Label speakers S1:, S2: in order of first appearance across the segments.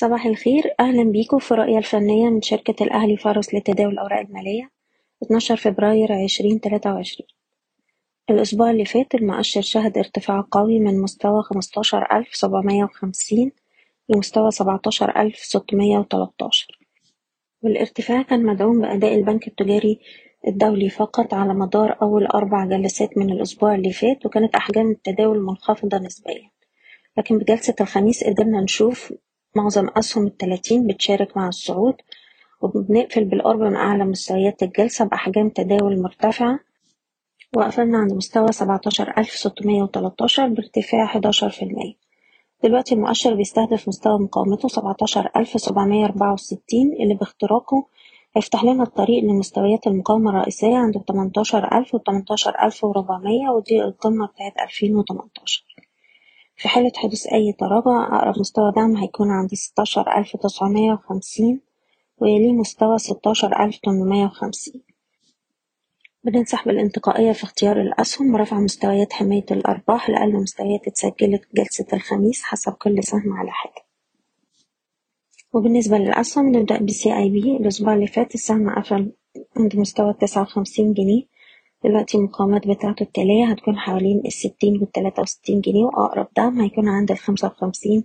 S1: صباح الخير. أهلا بيكم في الرؤية الفنية من شركة الأهلي فارس لتداول الأوراق المالية 12 فبراير 2023 الأسبوع اللي فات المؤشر شهد ارتفاع قوي من مستوى 15750 لمستوى 17613 والارتفاع كان مدعوم بأداء البنك التجاري الدولي فقط على مدار أول أربع جلسات من الأسبوع اللي فات وكانت أحجام التداول منخفضة نسبيا. لكن بجلسة الخميس قدرنا نشوف معظم أسهم التلاتين بتشارك مع الصعود وبنقفل بالقرب من أعلى مستويات الجلسة بأحجام تداول مرتفعة. وقفلنا عند مستوى سبعتاشر ألف ستمية وتلاتاشر بارتفاع حداشر في المية. دلوقتي المؤشر بيستهدف مستوى مقاومته سبعتاشر ألف سبعمية أربعة وستين اللي باختراقه هيفتح لنا الطريق لمستويات المقاومة الرئيسية عند تمنتاشر ألف وتمنتاشر ألف وربعمية ودي القمة بتاعت ألفين وتمنتاشر. في حالة حدوث أي تراجع أقرب مستوى دعم هيكون عند ستاشر ألف تسعمية وخمسين ويليه مستوى ستاشر ألف تمنمية وخمسين. بننصح بالانتقائية في اختيار الأسهم ورفع مستويات حماية الأرباح لأقل مستويات اتسجلت جلسة الخميس حسب كل سهم على حدة وبالنسبة للأسهم نبدأ ب CIB الأسبوع اللي فات السهم قفل عند مستوى تسعة وخمسين جنيه. دلوقتي المقاومات بتاعته التالية هتكون حوالين الستين والتلاتة وستين جنيه وأقرب دعم هيكون عند الخمسة وخمسين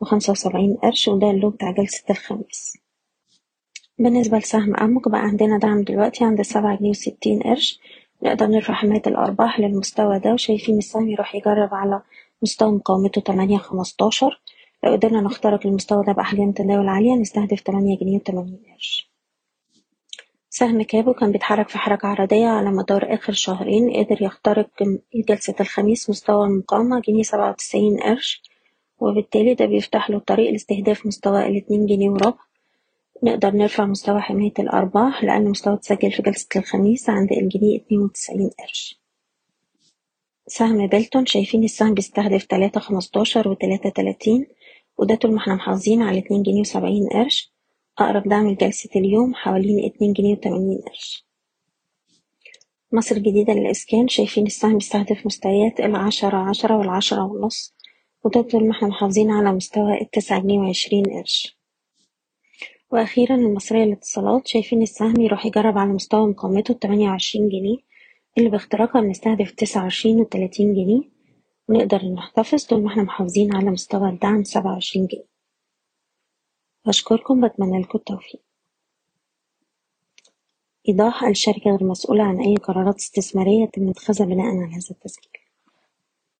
S1: وخمسة وسبعين قرش وده اللو بتاع جلسة الخميس. بالنسبة لسهم أمك بقى عندنا دعم دلوقتي عند السبعة جنيه وستين قرش. نقدر نرفع حماية الأرباح للمستوى ده وشايفين السهم يروح يجرب على مستوى مقاومته تمانية خمستاشر. لو قدرنا نخترق المستوى ده بأحجام تداول عالية نستهدف تمانية جنيه وتمانين قرش. سهم كابو كان بيتحرك في حركة عرضية على مدار آخر شهرين قدر يخترق جلسة الخميس مستوى المقاومة جنيه سبعة وتسعين قرش وبالتالي ده بيفتح له الطريق لاستهداف مستوى الاتنين جنيه وربع. نقدر نرفع مستوى حماية الأرباح لأن مستوى اتسجل في جلسة الخميس عند الجنيه اتنين وتسعين قرش. سهم بيلتون شايفين السهم بيستهدف تلاتة خمستاشر وتلاتة تلاتين وده طول ما إحنا محافظين على اتنين جنيه وسبعين قرش. أقرب دعم لجلسة اليوم حوالين اتنين جنيه وتمانين قرش. مصر الجديدة للإسكان شايفين السهم بيستهدف مستويات العشرة عشرة والعشرة ونص وده طول ما إحنا محافظين على مستوى التسعة جنيه وعشرين قرش. وأخيرا المصرية للاتصالات شايفين السهم يروح يجرب على مستوى مقاومته التمانية وعشرين جنيه اللي باختراقها بنستهدف تسعة وعشرين وتلاتين جنيه. ونقدر نحتفظ طول ما إحنا محافظين على مستوى الدعم سبعة وعشرين جنيه. بشكركم بتمنى لكم التوفيق. إيضاح الشركة غير مسؤولة عن أي قرارات استثمارية يتم اتخاذها بناء على هذا التسجيل.